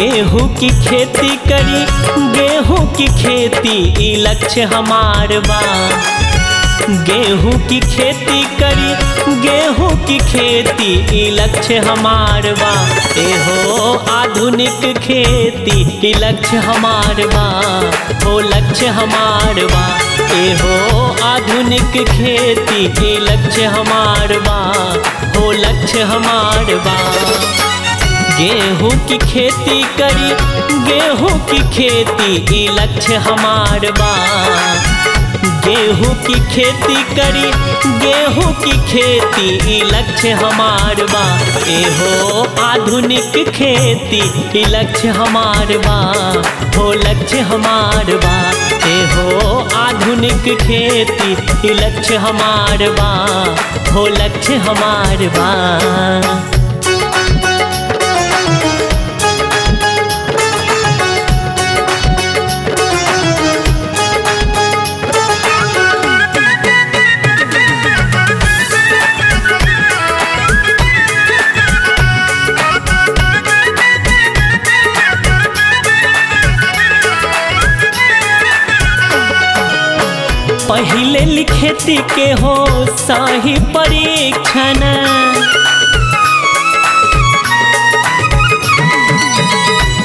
गेहूँ की खेती करी, गेहूँ की खेती ई लक्ष्य हमार बा। गेहूँ की खेती करी, गेहूँ की खेती ई लक्ष्य हमार बा। एहो आधुनिक खेती ई लक्ष्य हमार बा हो लक्ष्य हमार बा। एहो आधुनिक खेती ई लक्ष्य हमार बा हो लक्ष्य हमार बा। गेहूँ की खेती करी, गेहूँ की खेती लक्ष्य हमार बा गेहूँ की खेती करी, गेहूँ की खेती लक्ष्य हमार बा एहो आधुनिक खेती लक्ष्य हमार बा हो लक्ष्य हमार बा एहो आधुनिक खेती लक्ष्य हमार बा हो लक्ष्य हमार बा पहले लिखेती के हो सही परीक्षण।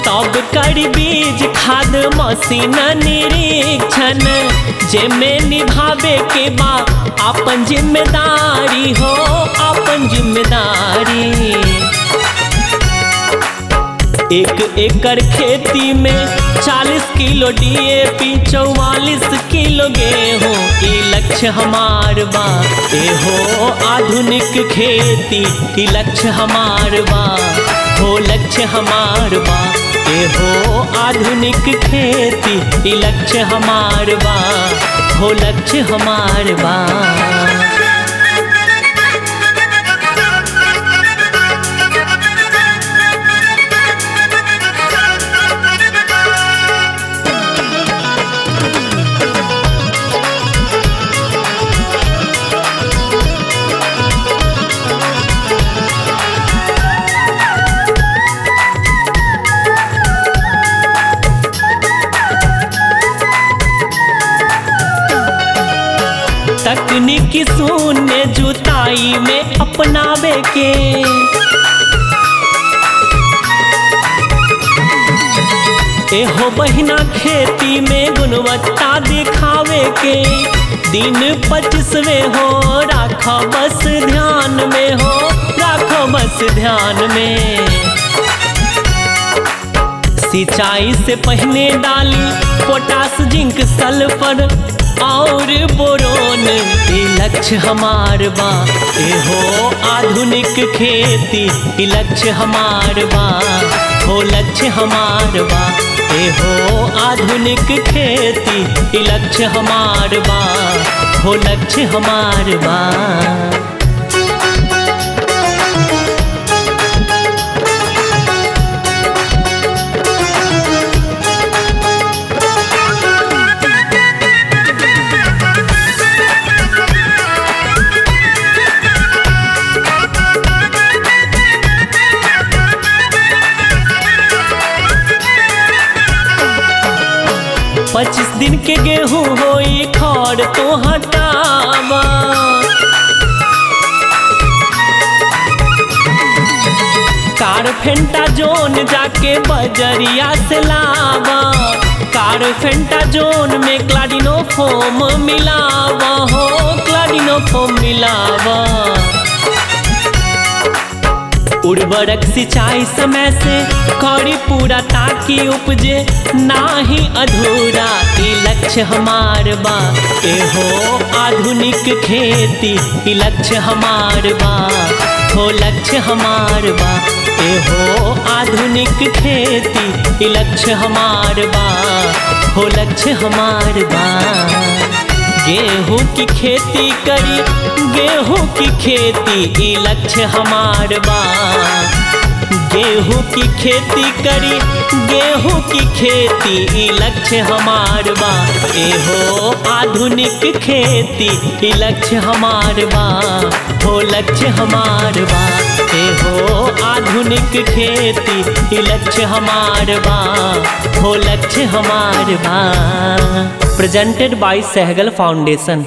तब करी बीज खाद मशीन निरीक्षण जेमे निभावे के बा, अपन ज़िम्मेदारी हो, अपन ज़िम्मेदारी। एक एकड़ खेती में 40 किलो डीएपी 44 किलो गेहूँ ई लक्ष्य हमार बा एहो, आधुनिक खेती ई लक्ष्य हमार बा हो लक्ष्य हमार बा एहो, आधुनिक खेती ई लक्ष्य हमार बा हो लक्ष्य हमार बा तकनीकी शून्य जुताई में अपनावे के। एहो बहिना खेती में गुणवत्ता दिखावे के। दिन पच्चीसवे हो राखो बस ध्यान में हो राखो बस ध्यान में। सिंचाई से पहले डाली, पोटास, जिंक, सल्फ़र और बोरोन लक्ष्य हमार बा। एहो आधुनिक खेती ई लक्ष्य हमार बा। हो लक्ष्य हमार बा। ए हो आधुनिक खेती ई लक्ष्य हमार बा। हो लक्ष्य हमार बा। दिन के गेहूँ होई खड़ तो हटावा। कार फेंटा जोन जाके बजरिया से लावा। कार फेंटा जोन में क्लाडिनो फोम मिलावा, हो क्लाडिनो फोम मिलावा। उर्वरक सिंचाई समय से करी पूरा ताकि उपजे ना ही अधूरा लक्ष्य हमार बा। ए हो आधुनिक खेती, ई लक्ष्य हमार बा। हो लक्ष्य हमार बा। ए हो आधुनिक खेती, ई लक्ष्य हमार बा। हो लक्ष्य हमार बा। गेहूँ की खेती करी, गेहूँ की खेती लक्ष्य हमार बा गेहूँ की खेती करी, गेहूँ की खेती लक्ष्य हमार बा एहो आधुनिक खेती लक्ष्य हमार बा हो लक्ष्य हमार बा आधुनिक खेती ये लक्ष्य हमार बा हो लक्ष्य हमार बा। Presented by Sehgal foundation